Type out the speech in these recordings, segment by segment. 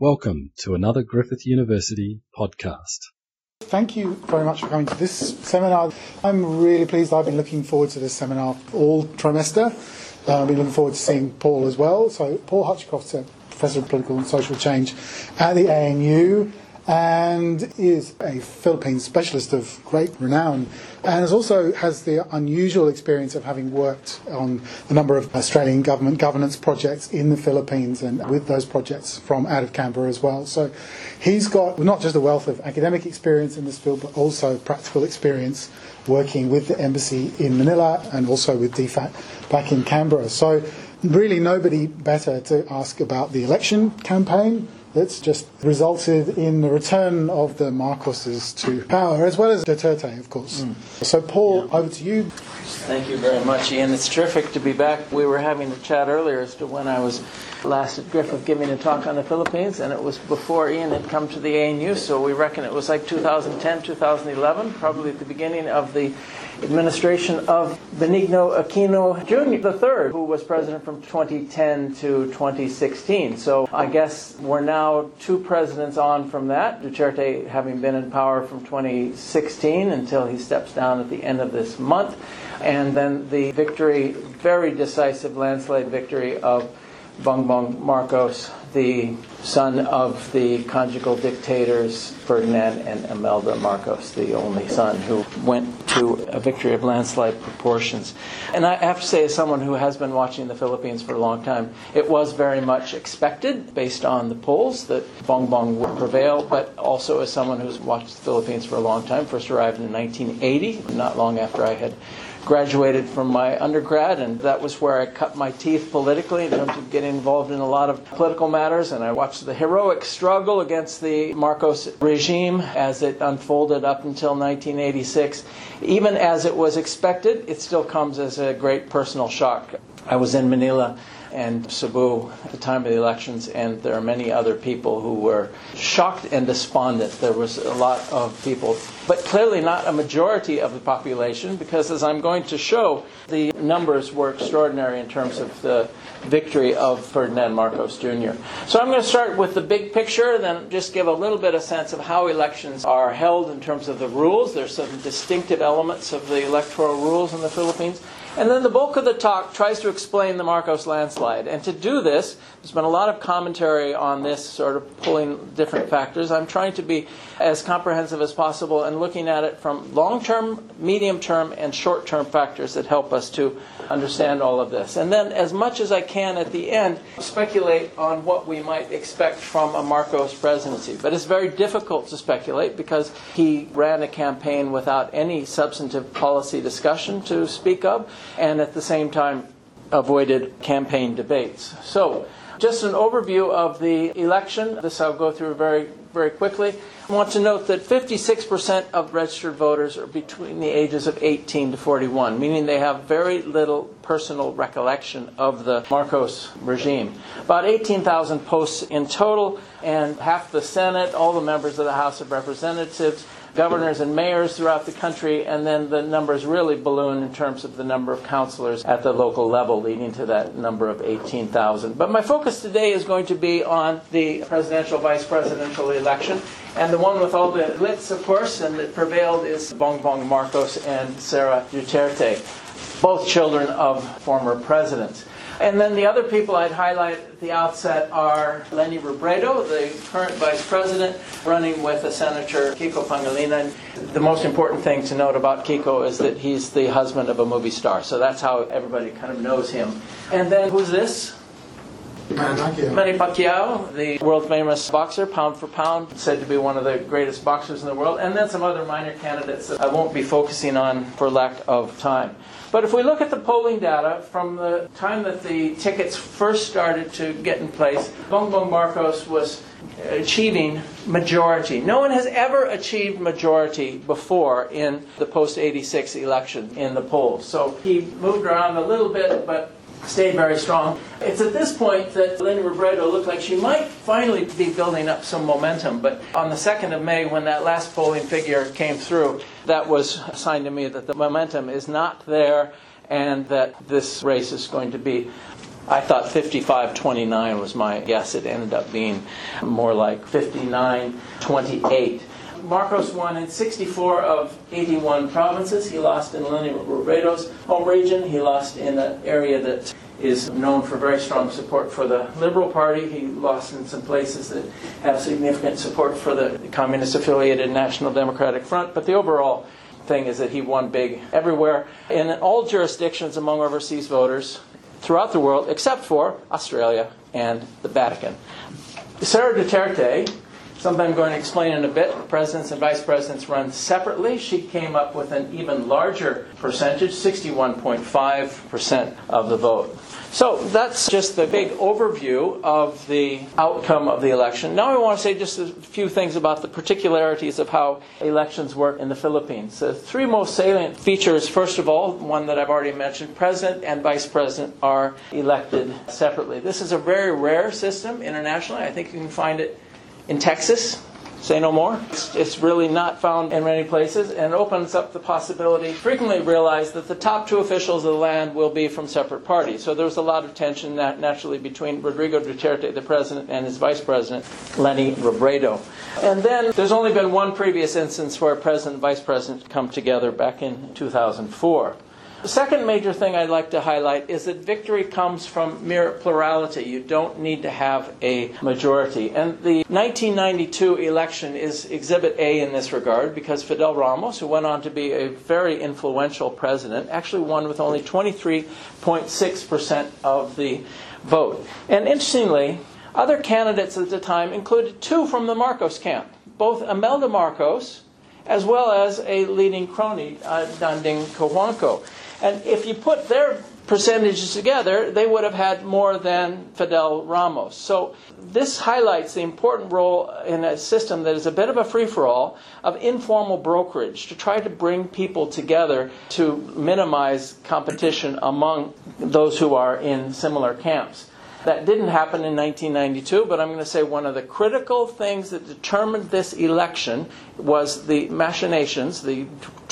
Welcome to another Griffith University podcast. Thank you very much for coming to this seminar. I'm really pleased. I've been looking forward to this seminar all trimester. Uh, I've been looking forward to seeing Paul as well. So, Paul Hutchcroft's a professor of political and social change at the ANU and is a Philippine specialist of great renown and has also has the unusual experience of having worked on a number of Australian government governance projects in the Philippines and with those projects from out of Canberra as well. So he's got not just a wealth of academic experience in this field but also practical experience working with the embassy in Manila and also with DFAT back in Canberra. So really nobody better to ask about the election campaign that's just resulted in the return of the Marcoses to power, as well as Duterte, of course. Mm. So, Paul, yeah. over to you. Thank you very much, Ian. It's terrific to be back. We were having a chat earlier as to when I was last Griffith giving a talk on the Philippines, and it was before Ian had come to the ANU, so we reckon it was like 2010, 2011, probably at the beginning of the administration of Benigno Aquino Jr. III, who was president from 2010 to 2016. So I guess we're now two presidents on from that, Duterte having been in power from 2016 until he steps down at the end of this month, and then the victory, very decisive landslide victory of Bongbong Marcos, the son of the conjugal dictators Ferdinand and Imelda Marcos, the only son who went to a victory of landslide proportions. And I have to say, as someone who has been watching the Philippines for a long time, it was very much expected, based on the polls, that Bongbong would prevail, but also as someone who's watched the Philippines for a long time, first arrived in 1980, not long after I had graduated from my undergrad, and that was where I cut my teeth politically in terms of getting involved in a lot of political matters. And I watched the heroic struggle against the Marcos regime as it unfolded up until 1986. Even as it was expected, it still comes as a great personal shock. I was in Manila and Cebu at the time of the elections, and there are many other people who were shocked and despondent. There was a lot of people, but clearly not a majority of the population, because as I'm going to show, the numbers were extraordinary in terms of the victory of Ferdinand Marcos Jr. So I'm going to start with the big picture, then just give a little bit of sense of how elections are held in terms of the rules. There's some distinctive elements of the electoral rules in the Philippines. And then the bulk of the talk tries to explain the Marcos landslide. And to do this, there's been a lot of commentary on this, sort of pulling different factors. I'm trying to be as comprehensive as possible and looking at it from long term, medium term, and short term factors that help us to understand all of this. And then, as much as I can at the end, speculate on what we might expect from a Marcos presidency. But it's very difficult to speculate because he ran a campaign without any substantive policy discussion to speak of and at the same time avoided campaign debates. So, just an overview of the election. This I'll go through very, very quickly. I want to note that 56% of registered voters are between the ages of 18 to 41, meaning they have very little personal recollection of the Marcos regime. About 18,000 posts in total, and half the Senate, all the members of the House of Representatives, governors and mayors throughout the country, and then the numbers really balloon in terms of the number of councilors at the local level, leading to that number of 18,000. But my focus today is going to be on the presidential vice presidential election. And the one with all the glitz, of course, and that prevailed is Bongbong Marcos and Sara Duterte, both children of former presidents. And then the other people I'd highlight at the outset are Leni Robredo, the current vice president, running with a Senator Kiko Pangilinan. The most important thing to note about Kiko is that he's the husband of a movie star. So that's how everybody kind of knows him. And then who's this? Manny Pacquiao, the world famous boxer, pound for pound, said to be one of the greatest boxers in the world, and then some other minor candidates that I won't be focusing on for lack of time. But if we look at the polling data from the time that the tickets first started to get in place, Bongbong Marcos was achieving majority. No one has ever achieved majority before in the post 86 election in the polls. So he moved around a little bit, but stayed very strong. It's at this point that Leni Robredo looked like she might finally be building up some momentum, but on the 2nd of May, when that last polling figure came through, that was a sign to me that the momentum is not there and that this race is going to be I thought 55 29 was my guess. It ended up being more like 59 28. Marcos won in 64 of 81 provinces. He lost in Leni Robredo's home region. He lost in an area that is known for very strong support for the Liberal Party. He lost in some places that have significant support for the communist affiliated National Democratic Front. But the overall thing is that he won big everywhere in all jurisdictions among overseas voters throughout the world, except for Australia and the Vatican. Sara Duterte something I'm going to explain in a bit. Presidents and vice presidents run separately. She came up with an even larger percentage, 61.5% of the vote. So that's just the big overview of the outcome of the election. Now I want to say just a few things about the particularities of how elections work in the Philippines. The three most salient features, first of all, one that I've already mentioned, president and vice president are elected separately. This is a very rare system internationally. I think you can find it in Texas. Say no more. It's, it's, really not found in many places and it opens up the possibility, frequently realized, that the top two officials of the land will be from separate parties. So there's a lot of tension that naturally between Rodrigo Duterte, the president, and his vice president, Leni Robredo. And then there's only been one previous instance where a president and vice president come together back in 2004. The second major thing I'd like to highlight is that victory comes from mere plurality. You don't need to have a majority. And the 1992 election is exhibit A in this regard because Fidel Ramos, who went on to be a very influential president, actually won with only 23.6% of the vote. And interestingly, other candidates at the time included two from the Marcos camp, both Imelda Marcos as well as a leading crony, uh, Danding Cojuangco. And if you put their percentages together, they would have had more than Fidel Ramos. So this highlights the important role in a system that is a bit of a free for all of informal brokerage to try to bring people together to minimize competition among those who are in similar camps. That didn't happen in 1992, but I'm going to say one of the critical things that determined this election was the machinations, the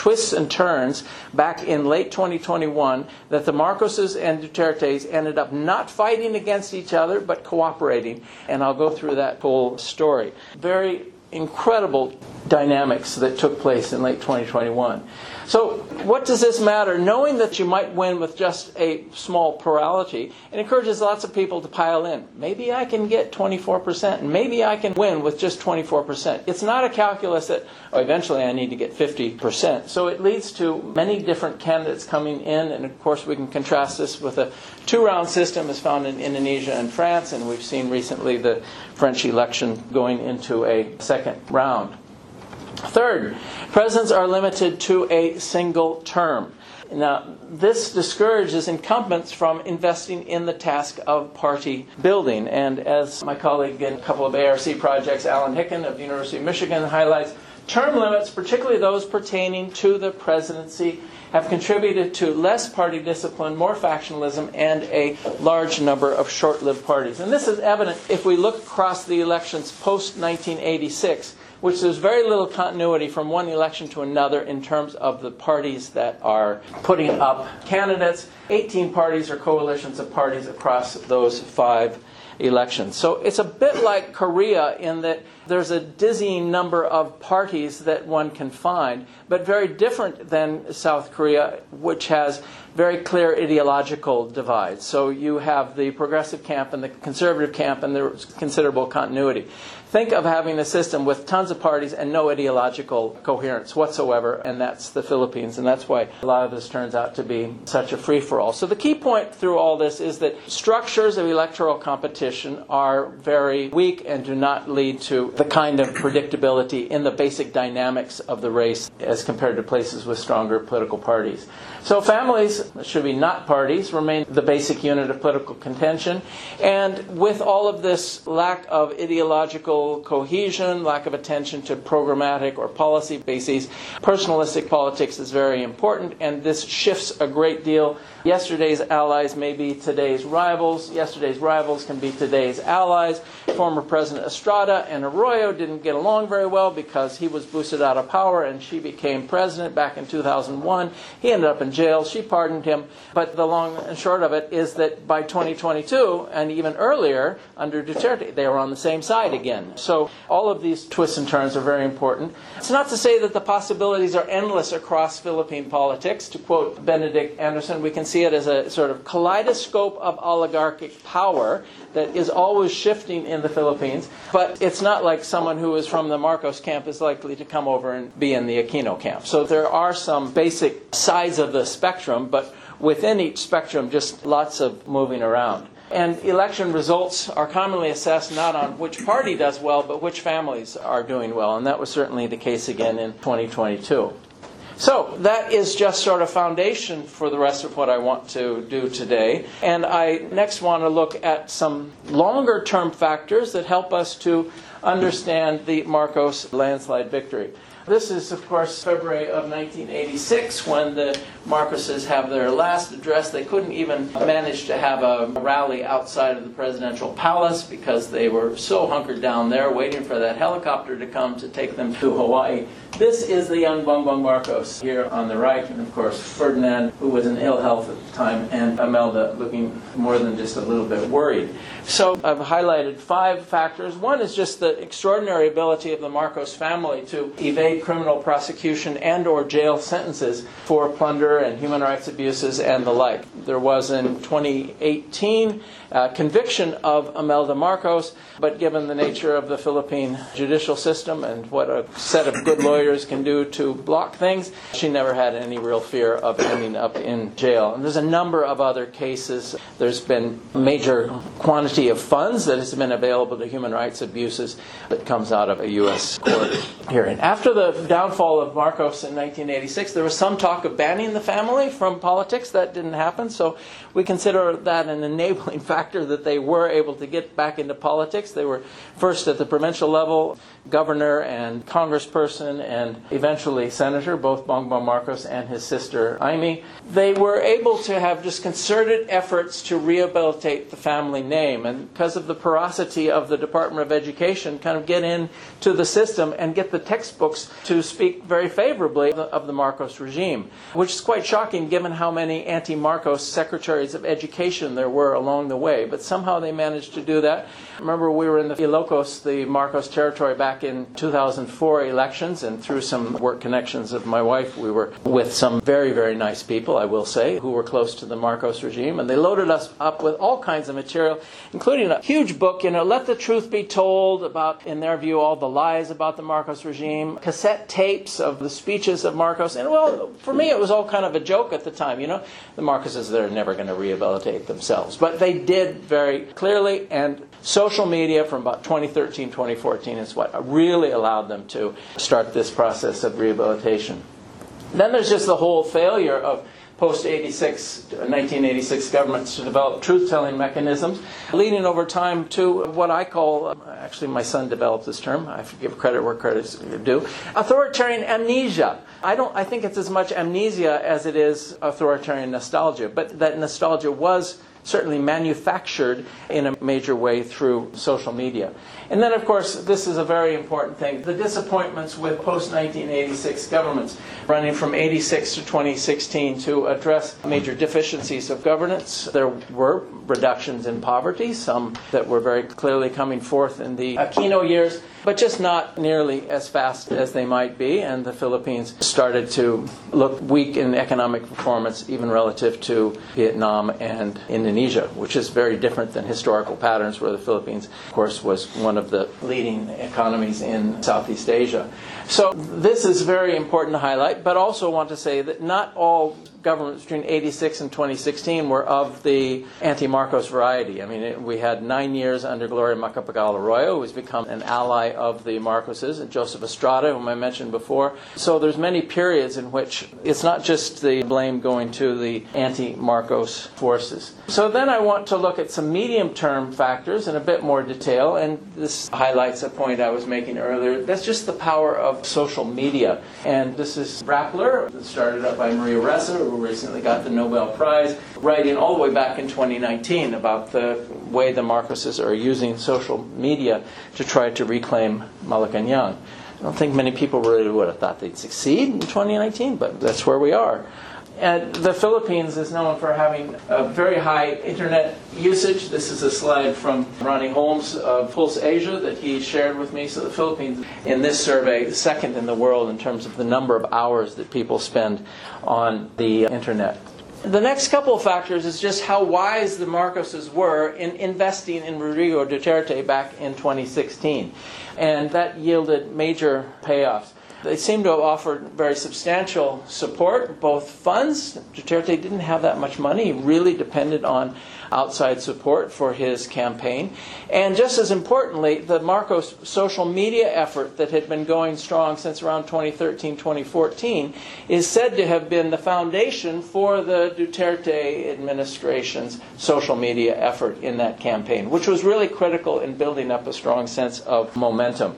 twists and turns back in late 2021 that the Marcoses and Dutertes ended up not fighting against each other but cooperating. And I'll go through that whole story. Very incredible dynamics that took place in late 2021. So, what does this matter? Knowing that you might win with just a small plurality, it encourages lots of people to pile in. Maybe I can get 24%, and maybe I can win with just 24%. It's not a calculus that, oh, eventually I need to get 50%. So, it leads to many different candidates coming in, and of course, we can contrast this with a two round system as found in Indonesia and France, and we've seen recently the French election going into a second round. Third, presidents are limited to a single term. Now, this discourages incumbents from investing in the task of party building. And as my colleague in a couple of ARC projects, Allen Hicken of the University of Michigan, highlights, term limits, particularly those pertaining to the presidency, have contributed to less party discipline, more factionalism, and a large number of short lived parties. And this is evident if we look across the elections post 1986 which there's very little continuity from one election to another in terms of the parties that are putting up candidates. 18 parties or coalitions of parties across those five elections. So it's a bit like Korea in that there's a dizzying number of parties that one can find, but very different than South Korea, which has very clear ideological divides. So you have the progressive camp and the conservative camp, and there's considerable continuity. Think of having a system with tons of parties and no ideological coherence whatsoever, and that's the Philippines, and that's why a lot of this turns out to be such a free for all. So the key point through all this is that structures of electoral competition are very weak and do not lead to the kind of predictability in the basic dynamics of the race as compared to places with stronger political parties. So families should be not parties, remain the basic unit of political contention, and with all of this lack of ideological cohesion, lack of attention to programmatic or policy bases. Personalistic politics is very important, and this shifts a great deal. Yesterday's allies may be today's rivals. Yesterday's rivals can be today's allies. Former President Estrada and Arroyo didn't get along very well because he was boosted out of power and she became president back in 2001. He ended up in jail. She pardoned pardoned him. But the long and short of it is that by 2022, and even earlier under Duterte, they were on the same side again. So all of these twists and turns are very important. It's not to say that the possibilities are endless across Philippine politics. To quote Benedict Anderson, we can see it as a sort of kaleidoscope of oligarchic power that is always shifting in the Philippines. But it's not like someone who is from the Marcos camp is likely to come over and be in the Aquino camp. So there are some basic sides of the spectrum, but within each spectrum, just lots of moving around. And election results are commonly assessed not on which party does well, but which families are doing well. And that was certainly the case again in 2022. So that is just sort of foundation for the rest of what I want to do today. And I next want to look at some longer term factors that help us to understand the Marcos landslide victory. This is, of course, February of 1986 when the Marcoses have their last address. They couldn't even manage to have a rally outside of the presidential palace because they were so hunkered down there waiting for that helicopter to come to take them to Hawaii. This is the young Bongbong Marcos here on the right, and of course Ferdinand, who was in ill health at the time, and Imelda looking more than just a little bit worried. So I've highlighted five factors. One is just the extraordinary ability of the Marcos family to evade criminal prosecution and or jail sentences for plunder and human rights abuses and the like. There was in 2018 uh, conviction of Imelda Marcos, but given the nature of the Philippine judicial system and what a set of good lawyers can do to block things, she never had any real fear of ending up in jail. And there's a number of other cases. There's been major quantity of funds that has been available to human rights abuses that comes out of a U.S. court hearing. After the downfall of Marcos in 1986, there was some talk of banning the family from politics. That didn't happen. So we consider that an enabling factor that they were able to get back into politics. They were first at the provincial level, governor and congressperson, and eventually senator, both Bongbong Marcos and his sister Imee. They were able to have just concerted efforts to rehabilitate the family name, and because of the porosity of the Department of Education, kind of get into the system and get the textbooks to speak very favorably of the Marcos regime, which is quite shocking given how many anti Marcos secretaries of education there were along the way, but somehow they managed to do that. Remember, we were in the Ilocos, the Marcos territory, back in 2004 elections, and through some work connections of my wife, we were with some very, very nice people, I will say, who were close to the Marcos regime, and they loaded us up with all kinds of material, including a huge book, you know, Let the Truth Be Told, about, in their view, all the lies about the Marcos regime, cassette tapes of the speeches of Marcos, and well, for me, it was all kind of a joke at the time, you know. The Marcoses, they're never going to rehabilitate themselves. But they did very clearly, and social media from about 2013, 2014 is what really allowed them to start this process of rehabilitation. Then there's just the whole failure of post 86, 1986 governments to develop truth telling mechanisms, leading over time to what I call um, actually, my son developed this term. I give credit where credit's due authoritarian amnesia. I don't. I think it's as much amnesia as it is authoritarian nostalgia. But that nostalgia was certainly manufactured in a major way through social media. And then, of course, this is a very important thing the disappointments with post 1986 governments, running from 86 to 2016 to address major deficiencies of governance. There were reductions in poverty, some that were very clearly coming forth in the Aquino years but just not nearly as fast as they might be. And the Philippines started to look weak in economic performance, even relative to Vietnam and Indonesia, which is very different than historical patterns, where the Philippines, of course, was one of the leading economies in Southeast Asia. So this is very important to highlight, but also want to say that not all governments between 86 and 2016 were of the anti-Marcos variety. I mean, it, we had nine years under Gloria Macapagal Arroyo, who has become an ally of the Marcoses, and Joseph Estrada, whom I mentioned before. So there's many periods in which it's not just the blame going to the anti-Marcos forces. So then I want to look at some medium-term factors in a bit more detail, and this highlights a point I was making earlier. That's just the power of social media. And this is Rappler, started up by Maria Ressa, recently got the Nobel Prize, writing all the way back in 2019 about the way the Marcoses are using social media to try to reclaim Malacanang. I don't think many people really would have thought they'd succeed in 2019, but that's where we are. And the Philippines is known for having a very high internet usage. This is a slide from Ronnie Holmes of Pulse Asia that he shared with me. So the Philippines, in this survey, second in the world in terms of the number of hours that people spend on the internet. The next couple of factors is just how wise the Marcoses were in investing in Rodrigo Duterte back in 2016. And that yielded major payoffs. They seem to have offered very substantial support, both funds. Duterte didn't have that much money, he really depended on outside support for his campaign. And just as importantly, the Marcos social media effort that had been going strong since around 2013 2014 is said to have been the foundation for the Duterte administration's social media effort in that campaign, which was really critical in building up a strong sense of momentum.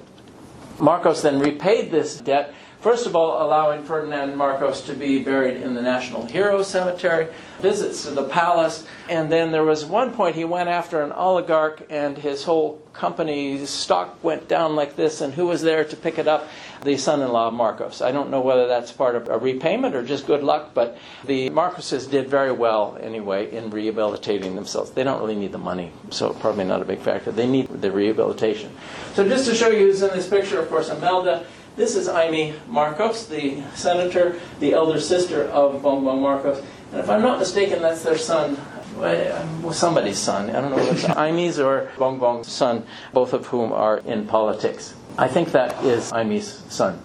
Marcos then repaid this debt, first of all, allowing Ferdinand Marcos to be buried in the National Hero Cemetery, visits to the palace, and then there was one point he went after an oligarch and his whole company's stock went down like this, and who was there to pick it up? The son in law of Marcos. I don't know whether that's part of a repayment or just good luck, but the Marcoses did very well anyway in rehabilitating themselves. They don't really need the money, so probably not a big factor. They need the rehabilitation. So, just to show you who's in this picture, of course, Imelda. This is Imee Marcos, the senator, the elder sister of Bongbong Marcos. And if I'm not mistaken, that's their son, well, um, somebody's son. I don't know whether it's Imee's or Bongbong's son, both of whom are in politics. I think that is Imee's son.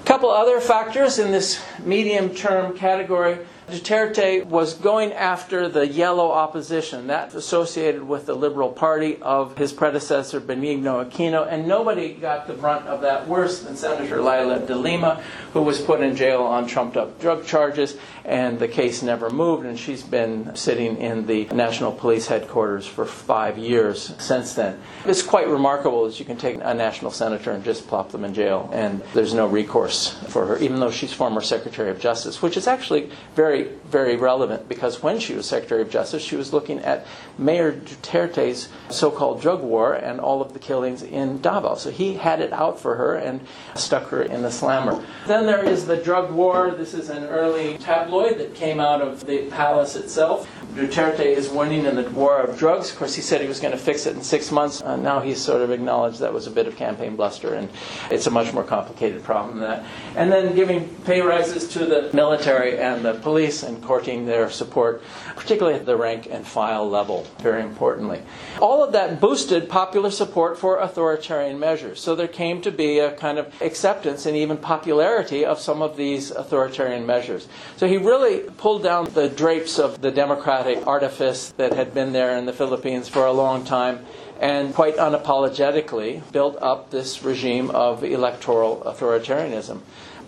A couple other factors in this medium term category. Duterte was going after the yellow opposition, that associated with the Liberal Party of his predecessor Benigno Aquino, and nobody got the brunt of that worse than Senator Leila de Lima, who was put in jail on trumped up drug charges, and the case never moved, and she's been sitting in the National Police headquarters for five years since then. It's quite remarkable that you can take a national senator and just plop them in jail, and there's no recourse for her, even though she's former Secretary of Justice, which is actually very very, very relevant because when she was Secretary of Justice, she was looking at Mayor Duterte's so called drug war and all of the killings in Davao. So he had it out for her and stuck her in the slammer. Then there is the drug war. This is an early tabloid that came out of the palace itself. Duterte is winning in the war of drugs. Of course, he said he was going to fix it in six months. Uh, now he's sort of acknowledged that was a bit of campaign bluster, and it's a much more complicated problem than that. And then giving pay rises to the military and the and courting their support, particularly at the rank and file level, very importantly. All of that boosted popular support for authoritarian measures. So there came to be a kind of acceptance and even popularity of some of these authoritarian measures. So he really pulled down the drapes of the democratic artifice that had been there in the Philippines for a long time and quite unapologetically built up this regime of electoral authoritarianism.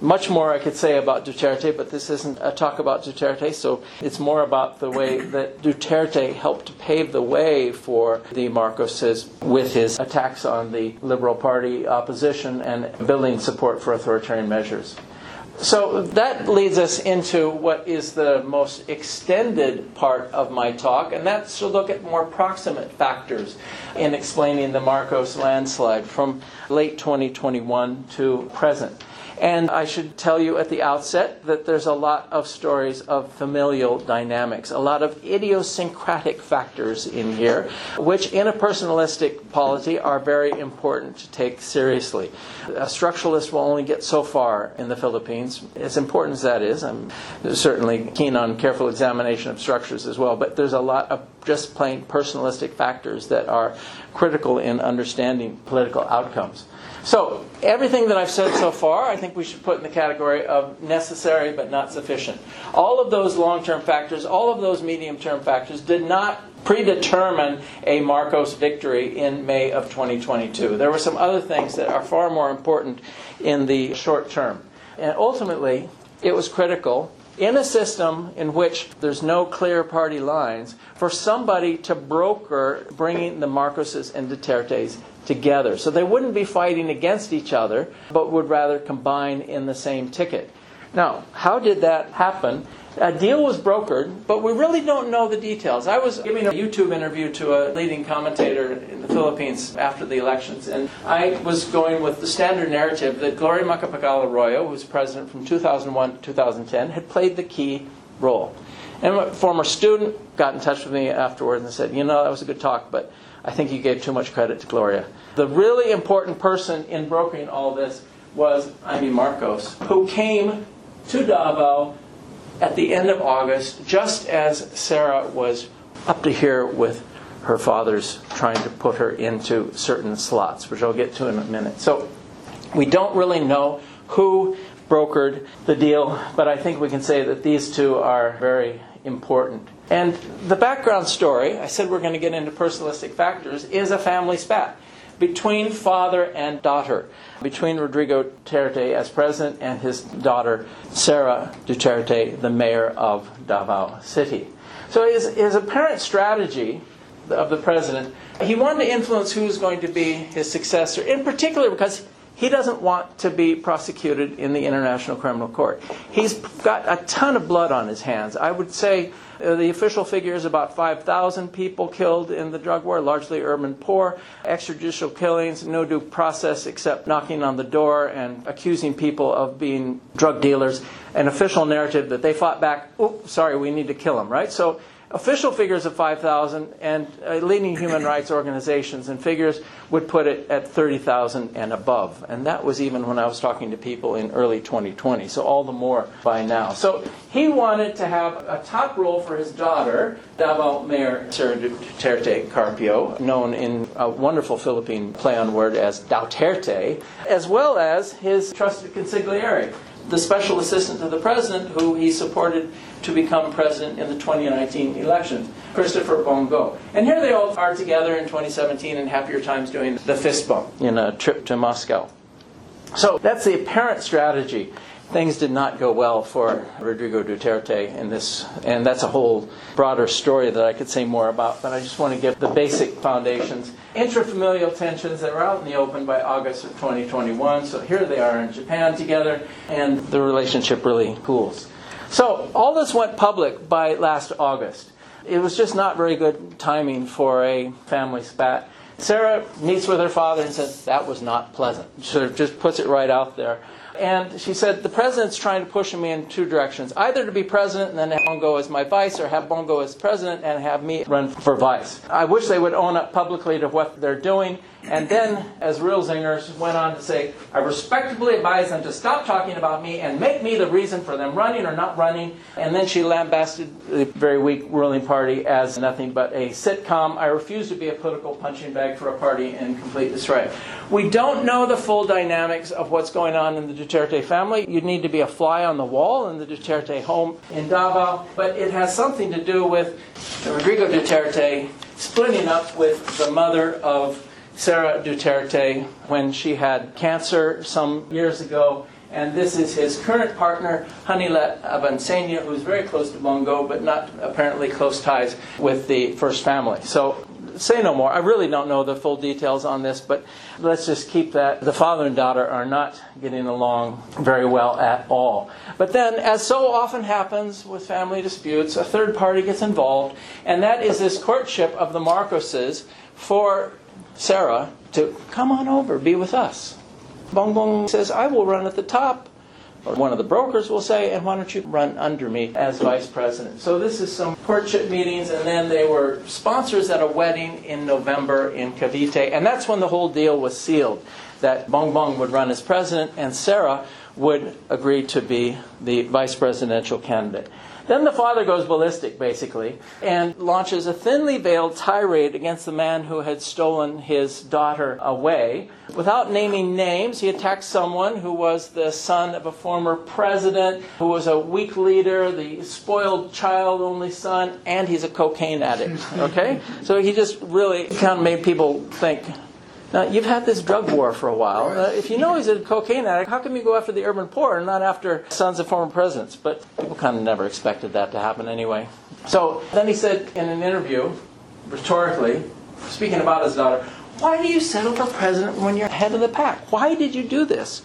Much more I could say about Duterte, but this isn't a talk about Duterte, so it's more about the way that Duterte helped pave the way for the Marcoses with his attacks on the Liberal Party opposition and building support for authoritarian measures. So that leads us into what is the most extended part of my talk, and that's to look at more proximate factors in explaining the Marcos landslide from late 2021 to present. And I should tell you at the outset that there's a lot of stories of familial dynamics, a lot of idiosyncratic factors in here, which in a personalistic polity are very important to take seriously. A structuralist will only get so far in the Philippines, as important as that is. I'm certainly keen on careful examination of structures as well, but there's a lot of just plain personalistic factors that are critical in understanding political outcomes. So, everything that I've said so far, I think we should put in the category of necessary but not sufficient. All of those long term factors, all of those medium term factors did not predetermine a Marcos victory in May of 2022. There were some other things that are far more important in the short term. And ultimately, it was critical in a system in which there's no clear party lines for somebody to broker bringing the Marcoses and Dutertes together. So they wouldn't be fighting against each other, but would rather combine in the same ticket. Now, how did that happen? A deal was brokered, but we really don't know the details. I was giving a YouTube interview to a leading commentator in the Philippines after the elections, and I was going with the standard narrative that Gloria Macapagal Arroyo, who was president from 2001 to 2010, had played the key role. And a former student got in touch with me afterwards and said, You know, that was a good talk, but I think you gave too much credit to Gloria. The really important person in brokering all this was Imee Marcos, who came to Davao at the end of August, just as Sara was up to here with her father's trying to put her into certain slots, which I'll get to in a minute. So we don't really know who brokered the deal, but I think we can say that these two are very important. And the background story, I said we're going to get into personalistic factors, is a family spat between father and daughter, between Rodrigo Duterte as president and his daughter Sara Duterte, the mayor of Davao City. So his, his apparent strategy of the president, he wanted to influence who's going to be his successor, in particular because he doesn't want to be prosecuted in the International Criminal Court. He's got a ton of blood on his hands. I would say uh, the official figure is about 5,000 people killed in the drug war, largely urban poor, extrajudicial killings, no due process except knocking on the door and accusing people of being drug dealers, an official narrative that they fought back, oh, sorry, we need to kill them, right? So official figures of 5,000 and uh, leading human rights organizations and figures would put it at 30,000 and above. And that was even when I was talking to people in early 2020, so all the more by now. So he wanted to have a top role for his daughter, Davao Mayor Duterte Carpio, known in a wonderful Philippine play on word as Duterte, as well as his trusted consigliere the special assistant to the president, who he supported to become president in the 2019 election, Christopher Bong Go. And here they all are together in 2017 in happier times doing the fist bump in a trip to Moscow. So that's the apparent strategy things did not go well for Rodrigo Duterte in this, and that's a whole broader story that I could say more about, but I just want to give the basic foundations. Intrafamilial tensions that were out in the open by August of 2021, so here they are in Japan together, and the relationship really cools. So all this went public by last August. It was just not very good timing for a family spat. Sara meets with her father and says, That was not pleasant. Sort of just puts it right out there. And she said, the president's trying to push me in two directions either to be president and then have Bong Go as my vice, or have Bong Go as president and have me run for vice. I wish they would own up publicly to what they're doing. And then, as real zingers, went on to say, I respectfully advise them to stop talking about me and make me the reason for them running or not running. And then she lambasted the very weak ruling party as nothing but a sitcom. I refuse to be a political punching bag for a party in complete disarray. We don't know the full dynamics of what's going on in the Duterte family. You'd need to be a fly on the wall in the Duterte home in Davao, but it has something to do with Rodrigo Duterte splitting up with the mother of Sara Duterte when she had cancer some years ago. And this is his current partner, Honeylet Avanceña, who's very close to Bong Go, but not apparently close ties with the first family. So say no more. I really don't know the full details on this, but let's just keep that. The father and daughter are not getting along very well at all. But then, as so often happens with family disputes, a third party gets involved, and that is this courtship of the Marcoses for Sara to come on over, be with us. Bong Bong says, I will run at the top. Or one of the brokers will say, and why don't you run under me as vice president? So this is some courtship meetings, and then they were sponsors at a wedding in November in Cavite, and that's when the whole deal was sealed, that Bong Bong would run as president, and Sara would agree to be the vice presidential candidate. Then the father goes ballistic, basically, and launches a thinly veiled tirade against the man who had stolen his daughter away. Without naming names, he attacks someone who was the son of a former president, who was a weak leader, the spoiled child, only son, and he's a cocaine addict. Okay? so he just really kind of made people think, now, you've had this drug war for a while. Uh, if you know he's a cocaine addict, how come you go after the urban poor and not after sons of former presidents? But people kind of never expected that to happen anyway. So then he said in an interview, rhetorically, speaking about his daughter, why do you settle for president when you're head of the pack? Why did you do this?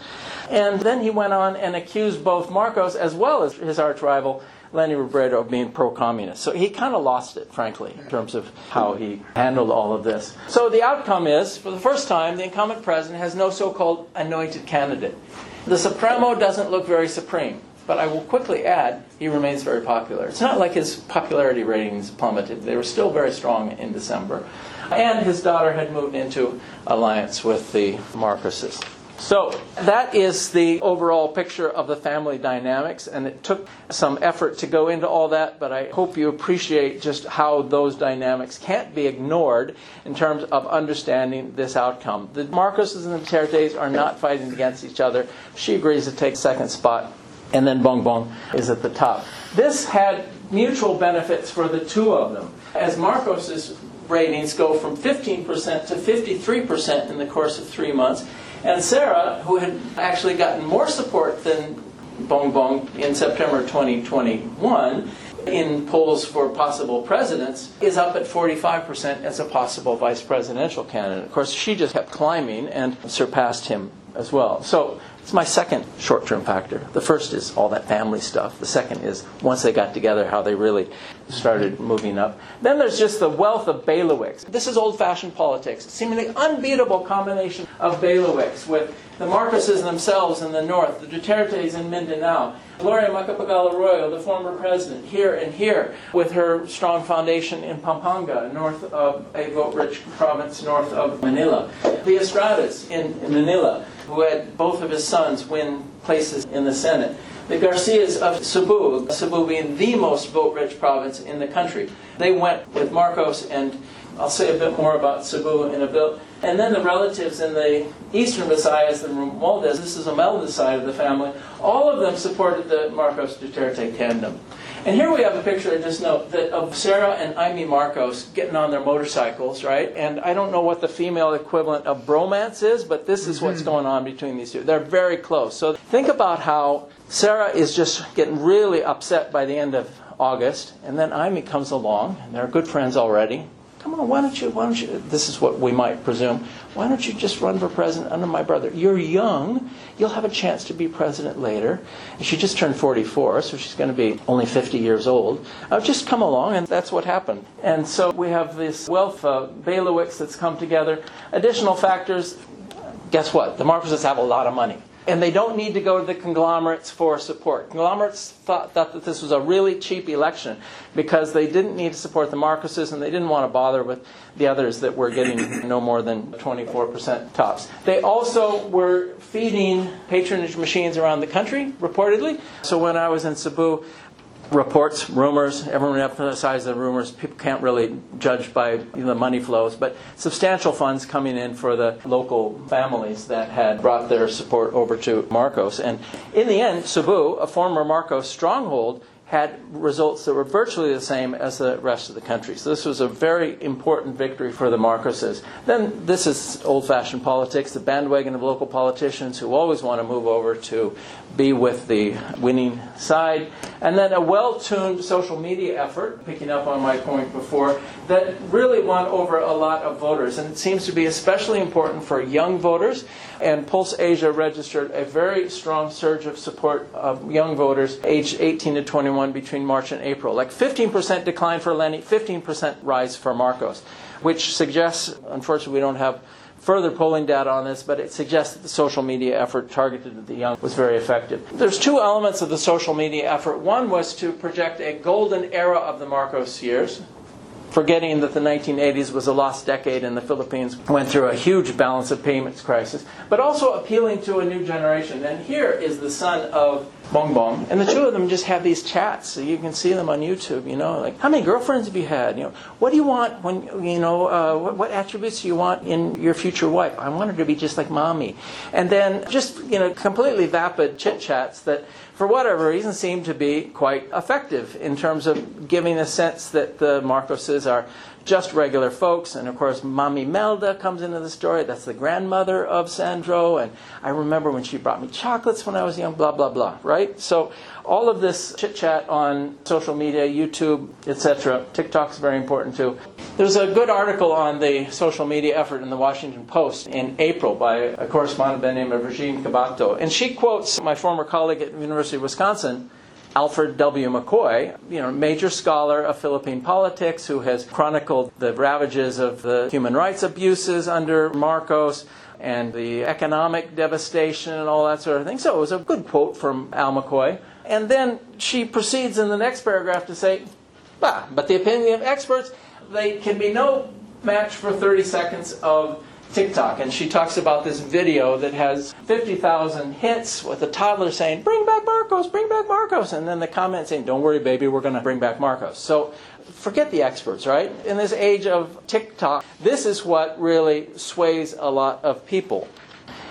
And then he went on and accused both Marcos as well as his arch rival Leni Robredo being pro communist. So he kind of lost it, frankly, in terms of how he handled all of this. So the outcome is, for the first time, the incumbent president has no so called anointed candidate. The Supremo doesn't look very supreme. But I will quickly add, he remains very popular. It's not like his popularity ratings plummeted. They were still very strong in December. And his daughter had moved into alliance with the Marcoses. So that is the overall picture of the family dynamics, and it took some effort to go into all that, but I hope you appreciate just how those dynamics can't be ignored in terms of understanding this outcome. The Marcoses and the Dutertes are not fighting against each other. She agrees to take second spot, and then Bong Bong is at the top. This had mutual benefits for the two of them. As Marcos's ratings go from 15% to 53% in the course of three months, and Sara, who had actually gotten more support than Bongbong in September 2021 in polls for possible presidents, is up at 45% as a possible vice presidential candidate. Of course, she just kept climbing and surpassed him as well. So it's my second short term factor. The first is all that family stuff. The second is once they got together, how they really started moving up. Then there's just the wealth of bailiwicks. This is old fashioned politics, seemingly unbeatable combination of bailiwicks with the Marcoses themselves in the north, the Dutertes in Mindanao, Gloria Macapagal Arroyo, the former president, here and here, with her strong foundation in Pampanga, north of a vote rich province north of Manila. The Estradas in Manila, who had both of his sons win places in the Senate. The Garcias of Cebu, Cebu being the most vote rich province in the country, they went with Marcos, and I'll say a bit more about Cebu in a bit. And then the relatives in the eastern Visayas, the Romualdez, this is a Melda side of the family, all of them supported the Marcos Duterte tandem. And here we have a picture, I just note, that of Sara and Imee Marcos getting on their motorcycles, right? And I don't know what the female equivalent of bromance is, but this is what's mm-hmm. going on between these two. They're very close. So think about how Sara is just getting really upset by the end of August, and then Imee comes along, and they're good friends already. Come on, why don't you, why don't you, this is what we might presume, why don't you just run for president under my brother? You're young, you'll have a chance to be president later. And she just turned 44, so she's going to be only 50 years old. Uh, just come along, and that's what happened. And so we have this wealth of bailiwicks that's come together. Additional factors, guess what? The Marcoses have a lot of money and they don't need to go to the conglomerates for support. Conglomerates thought, thought, that this was a really cheap election because they didn't need to support the Marcoses and they didn't want to bother with the others that were getting no more than 24% tops. They also were feeding patronage machines around the country, reportedly. So when I was in Cebu, reports, rumors, everyone emphasizes the rumors. People can't really judge by the money flows, but substantial funds coming in for the local families that had brought their support over to Marcos. And in the end, Cebu, a former Marcos stronghold, had results that were virtually the same as the rest of the country. So this was a very important victory for the Marcoses. Then this is old-fashioned politics, the bandwagon of local politicians who always want to move over to be with the winning side. And then a well-tuned social media effort, picking up on my point before, that really won over a lot of voters. And it seems to be especially important for young voters. And Pulse Asia registered a very strong surge of support of young voters aged 18 to 21 between March and April. Like 15% decline for Leni, 15% rise for Marcos, which suggests, unfortunately, we don't have further polling data on this, but it suggests that the social media effort targeted at the young was very effective. There's two elements of the social media effort. One was to project a golden era of the Marcos years, forgetting that the 1980s was a lost decade and the Philippines went through a huge balance of payments crisis, but also appealing to a new generation. And here is the son of Bongbong, and the two of them just have these chats. So you can see them on YouTube. You know, like how many girlfriends have you had? You know, what do you want when you know uh, what, what attributes do you want in your future wife? I want her to be just like mommy, and then just you know completely vapid chit chats that for whatever reason, seem to be quite effective in terms of giving a sense that the Marcoses are just regular folks. And of course, Mami Melda comes into the story. That's the grandmother of Sandro. And I remember when she brought me chocolates when I was young, blah, blah, blah, right? So all of this chit chat on social media, YouTube, etc. TikTok is very important too. There's a good article on the social media effort in the Washington Post in April by a correspondent by the name of Regine Cabato. And she quotes my former colleague at the University of Wisconsin, Alfred W. McCoy, you know, major scholar of Philippine politics who has chronicled the ravages of the human rights abuses under Marcos and the economic devastation and all that sort of thing. So it was a good quote from Al McCoy. And then she proceeds in the next paragraph to say, bah, but the opinion of experts, they can be no match for 30 seconds of TikTok. And she talks about this video that has 50,000 hits with a toddler saying, Bring back Marcos, bring back Marcos. And then the comment saying, Don't worry, baby, we're going to bring back Marcos. So forget the experts, right? In this age of TikTok, this is what really sways a lot of people.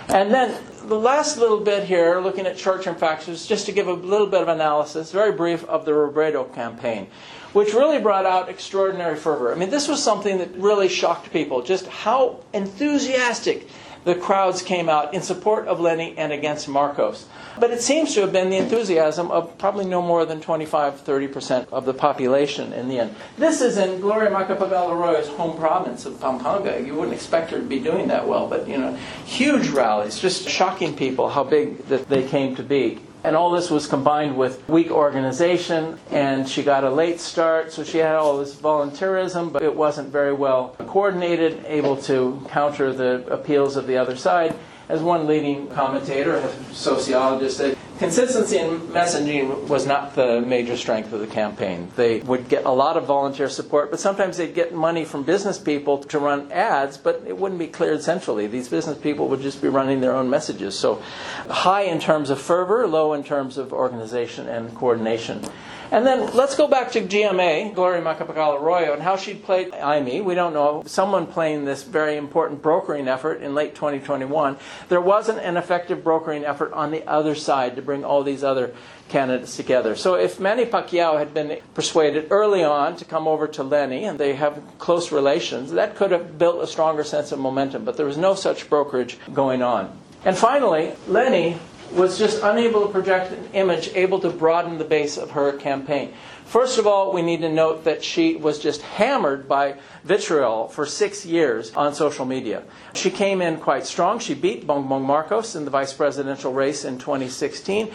And then the last little bit here, looking at short term factors, just to give a little bit of analysis, very brief, of the Robredo campaign, which really brought out extraordinary fervor. I mean, this was something that really shocked people, just how enthusiastic the crowds came out in support of Leni and against Marcos. But it seems to have been the enthusiasm of probably no more than 25, 30% of the population in the end. This is in Gloria Macapagal Arroyo's home province of Pampanga. You wouldn't expect her to be doing that well, but you know, huge rallies, just shocking people how big that they came to be. And all this was combined with weak organization, and she got a late start, so she had all this volunteerism, but it wasn't very well coordinated, able to counter the appeals of the other side. As one leading commentator, a sociologist, said, consistency in messaging was not the major strength of the campaign. They would get a lot of volunteer support, but sometimes they'd get money from business people to run ads, but it wouldn't be cleared centrally. These business people would just be running their own messages. So high in terms of fervor, low in terms of organization and coordination. And then let's go back to GMA, Gloria Macapagal Arroyo, and how she played IME. We don't know. Someone playing this very important brokering effort in late 2021. There wasn't an effective brokering effort on the other side to bring all these other candidates together. So if Manny Pacquiao had been persuaded early on to come over to Leni, and they have close relations, that could have built a stronger sense of momentum. But there was no such brokerage going on. And finally, Leni was just unable to project an image able to broaden the base of her campaign. First of all, we need to note that she was just hammered by vitriol for six years on social media. She came in quite strong. She beat Bongbong Marcos in the vice presidential race in 2016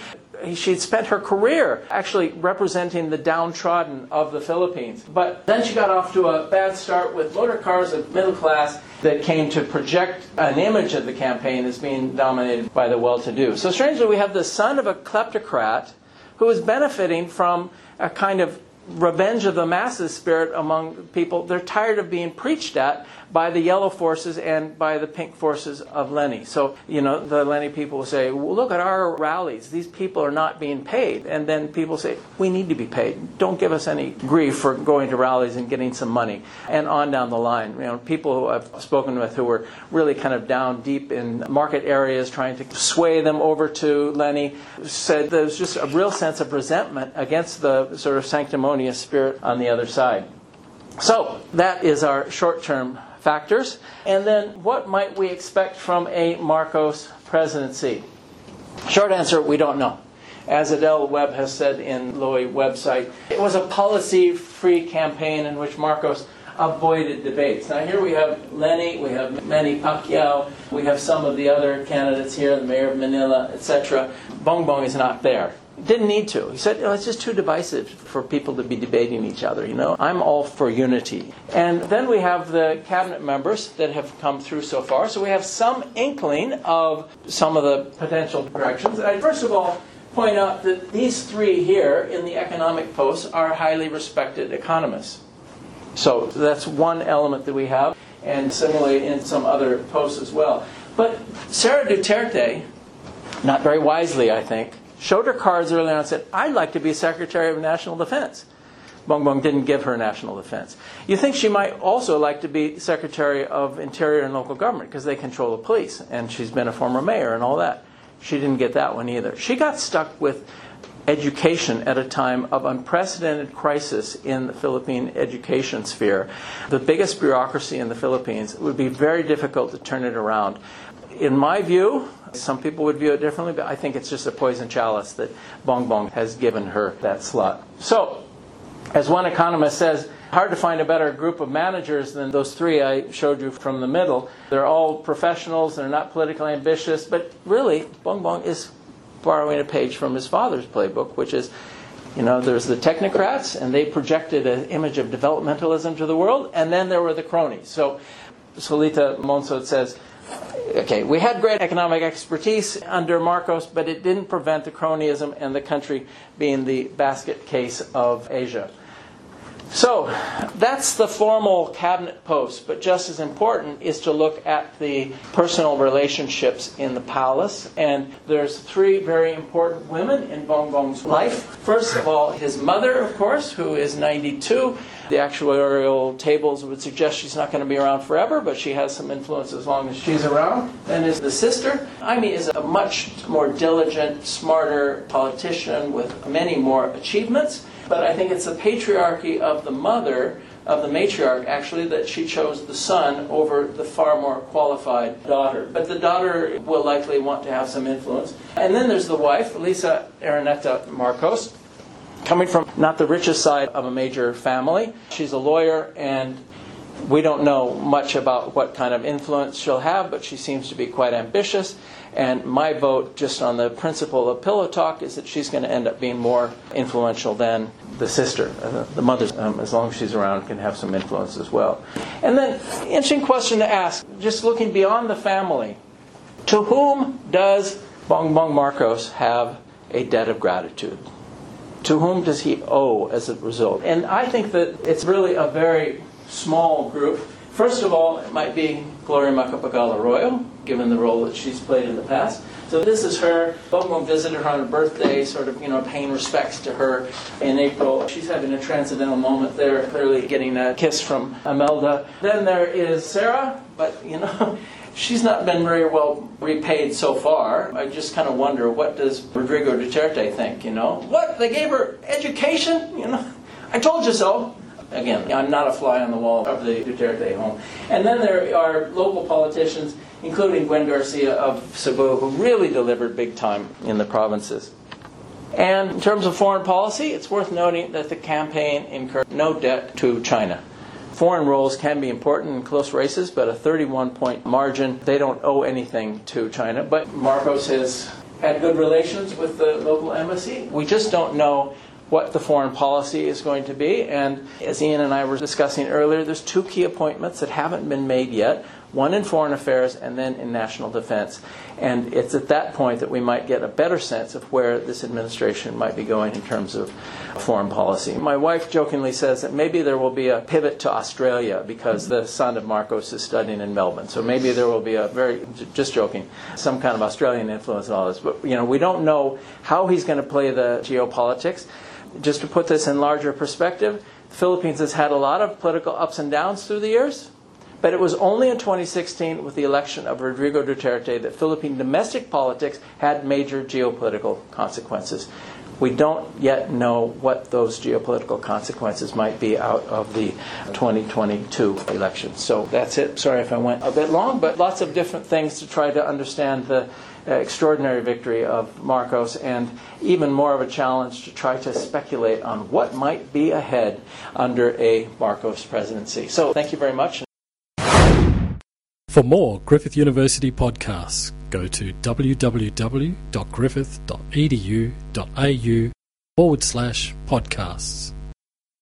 she'd spent her career actually representing the downtrodden of the Philippines. But then she got off to a bad start with motor cars of middle class that came to project an image of the campaign as being dominated by the well to do. So strangely, we have the son of a kleptocrat who is benefiting from a kind of revenge of the masses spirit among people. They're tired of being preached at by the yellow forces and by the pink forces of Leni. So, you know, the Leni people will say, well, look at our rallies. These people are not being paid. And then people say, we need to be paid. Don't give us any grief for going to rallies and getting some money. And on down the line. You know, people who I've spoken with who were really kind of down deep in market areas trying to sway them over to Leni said there's just a real sense of resentment against the sort of sanctimonious spirit on the other side. So that is our short term factors. And then what might we expect from a Marcos presidency? Short answer, we don't know. As Adele Webb has said in Lowy website, it was a policy free campaign in which Marcos avoided debates. Now here we have Leni, we have Manny Pacquiao, we have some of the other candidates here, the mayor of Manila, etc. Bongbong is not there. Didn't need to. He said, oh, it's just too divisive for people to be debating each other, you know. I'm all for unity. And then we have the cabinet members that have come through so far. So we have some inkling of some of the potential directions. I first of all point out that these three here in the economic posts are highly respected economists. So that's one element that we have, and similarly in some other posts as well. But Sara Duterte, not very wisely, I think, showed her cards early on and said, I'd like to be Secretary of National Defense. Bongbong didn't give her national defense. You think she might also like to be Secretary of Interior and Local Government because they control the police, and she's been a former mayor and all that. She didn't get that one either. She got stuck with education at a time of unprecedented crisis in the Philippine education sphere. The biggest bureaucracy in the Philippines. It would be very difficult to turn it around. In my view, some people would view it differently, but I think it's just a poison chalice that Bong Bong has given her that slot. So, as one economist says, hard to find a better group of managers than those three I showed you from the middle. They're all professionals, they're not politically ambitious, but really, Bong Bong is borrowing a page from his father's playbook, which is You know, there's the technocrats, and they projected an image of developmentalism to the world, and then there were the cronies. So Solita Monsod says, okay, we had great economic expertise under Marcos, but it didn't prevent the cronyism and the country being the basket case of Asia. So that's the formal cabinet post, but just as important is to look at the personal relationships in the palace. And there's three very important women in Bongbong's life. First of all, his mother, of course, who is 92. The actuarial tables would suggest she's not going to be around forever, but she has some influence as long as she's around. Then is the sister. Imee is a much more diligent, smarter politician with many more achievements. But I think it's the patriarchy of the mother, of the matriarch actually, that she chose the son over the far more qualified daughter. But the daughter will likely want to have some influence. And then there's the wife, Liza Araneta Marcos, coming from not the richest side of a major family. She's a lawyer and we don't know much about what kind of influence she'll have, but she seems to be quite ambitious. And my vote, just on the principle of pillow talk, is that she's going to end up being more influential than the sister. Uh, the mother, um, as long as she's around, can have some influence as well. And then, interesting question to ask, just looking beyond the family. To whom does Bongbong Marcos have a debt of gratitude? To whom does he owe as a result? And I think that it's really a very small group. First of all, it might be Gloria Macapagal Arroyo, given the role that she's played in the past. So this is her. Bongbong visited her on her birthday, sort of, you know, paying respects to her in April. She's having a transcendental moment there, clearly getting a kiss from Imelda. Then there is Sara, but, you know, she's not been very well repaid so far. I just kind of wonder, what does Rodrigo Duterte think, you know? What? They gave her education? You know, I told you so. Again, I'm not a fly on the wall of the Duterte home. And then there are local politicians, including Gwen Garcia of Cebu, who really delivered big time in the provinces. And in terms of foreign policy, it's worth noting that the campaign incurred no debt to China. Foreign roles can be important in close races, but a 31 point margin, they don't owe anything to China. But Marcos has had good relations with the local embassy. We just don't know what the foreign policy is going to be. And as Ian and I were discussing earlier, there's two key appointments that haven't been made yet one in foreign affairs and then in national defense. And it's at that point that we might get a better sense of where this administration might be going in terms of foreign policy. My wife jokingly says that maybe there will be a pivot to Australia because the son of Marcos is studying in Melbourne. So maybe there will be a very, just joking, some kind of Australian influence in all this. But, you know, we don't know how he's going to play the geopolitics just to put this in larger perspective, the Philippines has had a lot of political ups and downs through the years, but it was only in 2016 with the election of Rodrigo Duterte that Philippine domestic politics had major geopolitical consequences. We don't yet know what those geopolitical consequences might be out of the 2022 election. So that's it. Sorry if I went a bit long, but lots of different things to try to understand the extraordinary victory of Marcos, and even more of a challenge to try to speculate on what might be ahead under a Marcos presidency. So, thank you very much. For more Griffith University podcasts, go to www.griffith.edu.au forward slash podcasts.